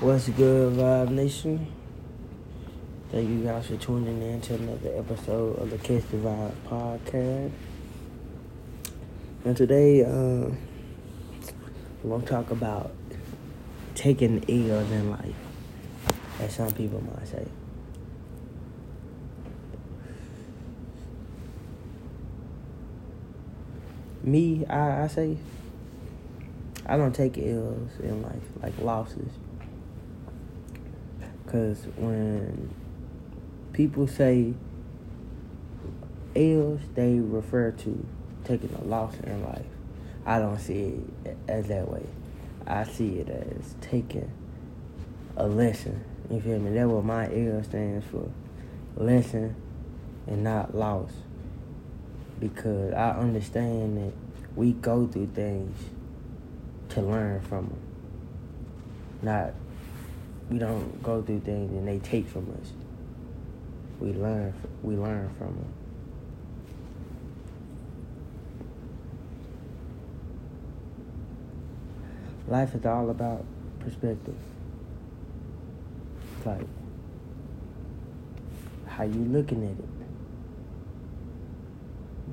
What's good, Vibe Nation? Thank you guys for tuning in to another episode of the Catch the Vibe podcast. And today, uh, we're going to talk about taking the L's in life, as some people might say. Me, I, I say, I don't take L's in life, like losses. Because when people say L's, they refer to taking a loss in life. I don't see it as that way. I see it as taking a lesson. You feel me? That's what my L stands for. Lesson and not loss. Because I understand that we go through things to learn from them. Not, we don't go through things and they take from us. We learn, we learn from them. Life is all about perspective. Like how you looking at it.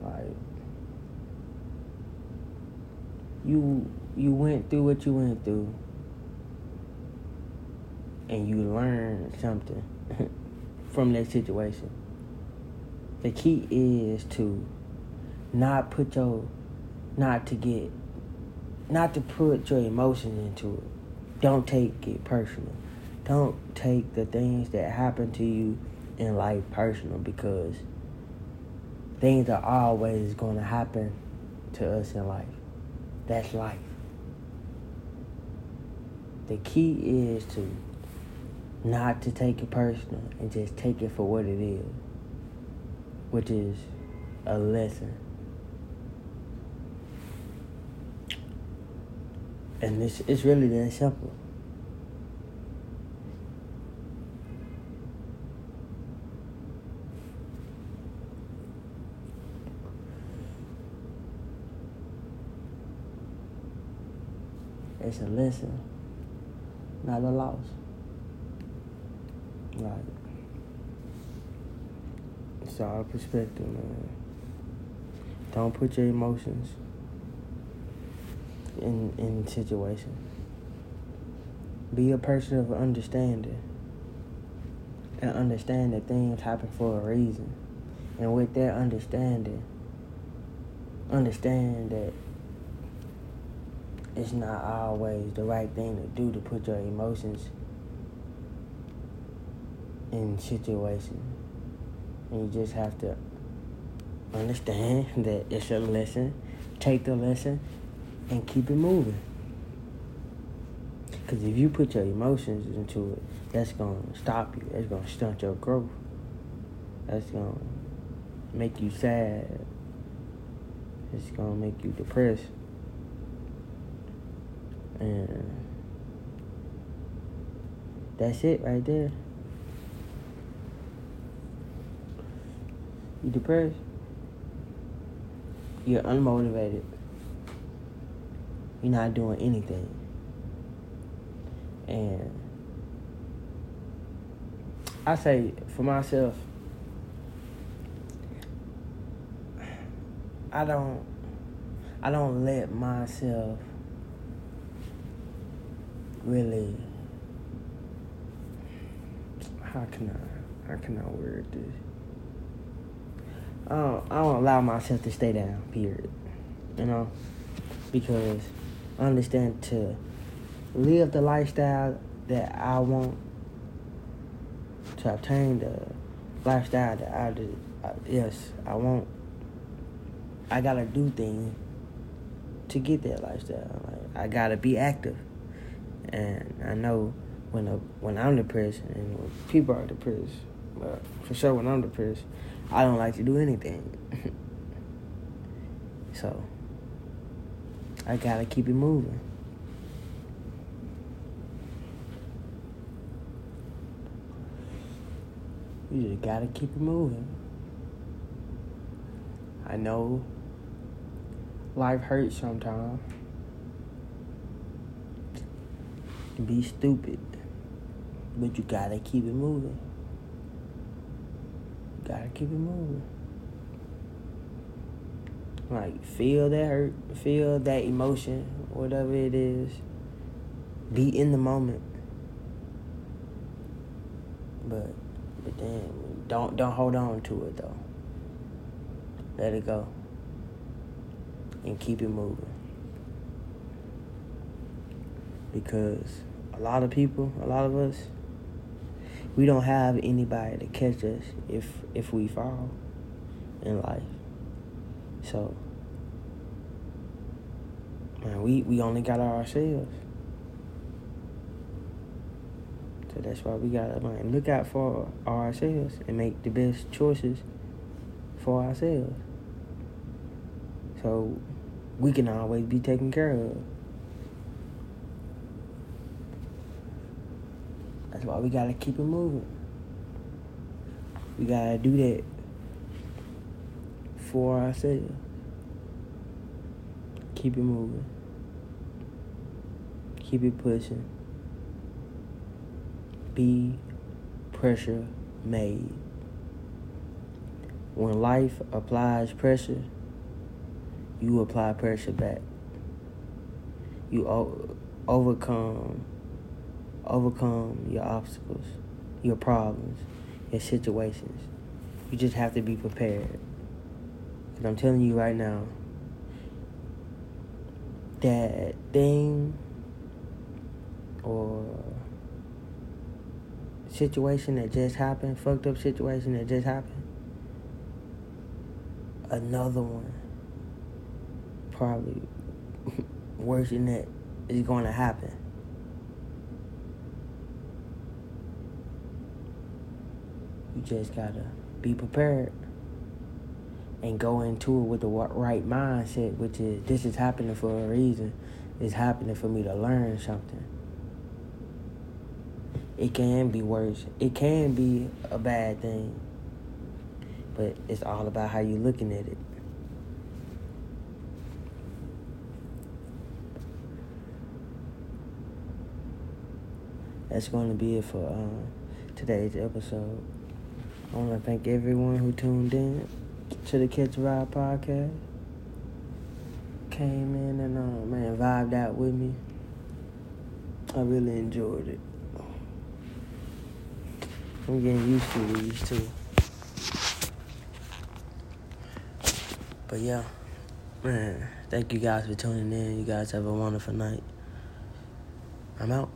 Like you you went through what you went through and you learn something from that situation. The key is to not put your not to get not to put your emotions into it. Don't take it personal. Don't take the things that happen to you in life personal because things are always going to happen to us in life. That's life. The key is to not to take it personal and just take it for what it is, which is a lesson. And it's, it's really that simple. It's a lesson, not a loss. Right. It's all perspective, man. Don't put your emotions in in situation. Be a person of understanding. And understand that things happen for a reason. And with that understanding, understand that it's not always the right thing to do to put your emotions in situations. And you just have to understand that it's a lesson, take the lesson, and keep it moving. Because if you put your emotions into it, that's going to stop you. That's going to stunt your growth. That's going to make you sad. It's going to make you depressed. And that's it right there. You depressed. You're unmotivated. You're not doing anything. And I say for myself, I don't I don't let myself really how can I how can I word this? I don't, I don't allow myself to stay down, period. You know? Because I understand to live the lifestyle that I want, to obtain the lifestyle that I do. I, yes, I want. I gotta do things to get that lifestyle. Like, I gotta be active, and I know when a, when I'm depressed and when people are depressed, but for sure when I'm depressed, I don't like to do anything. so I gotta keep it moving. You just gotta keep it moving. I know life hurts sometimes. Be stupid. But you gotta keep it moving. Gotta keep it moving. Like feel that hurt, feel that emotion, whatever it is. Be in the moment. But but then don't don't hold on to it though. Let it go. And keep it moving. Because a lot of people, a lot of us, we don't have anybody to catch us if if we fall in life. So, man, we, we only got ourselves. So that's why we gotta man, look out for ourselves and make the best choices for ourselves. So we can always be taken care of. That's why we gotta keep it moving. We gotta do that for ourselves. Keep it moving. Keep it pushing. Be pressure made. When life applies pressure, you apply pressure back. You o- overcome overcome your obstacles, your problems, your situations. You just have to be prepared. And I'm telling you right now, that thing or situation that just happened, fucked up situation that just happened, another one, probably worse than that, is going to happen. You just gotta be prepared and go into it with the right mindset, which is this is happening for a reason. It's happening for me to learn something. It can be worse. It can be a bad thing. But it's all about how you're looking at it. That's going to be it for um, today's episode. I want to thank everyone who tuned in to the Catch the Vibe podcast. Came in and uh, man vibed out with me. I really enjoyed it. I'm getting used to these too. But yeah, man, thank you guys for tuning in. You guys have a wonderful night. I'm out.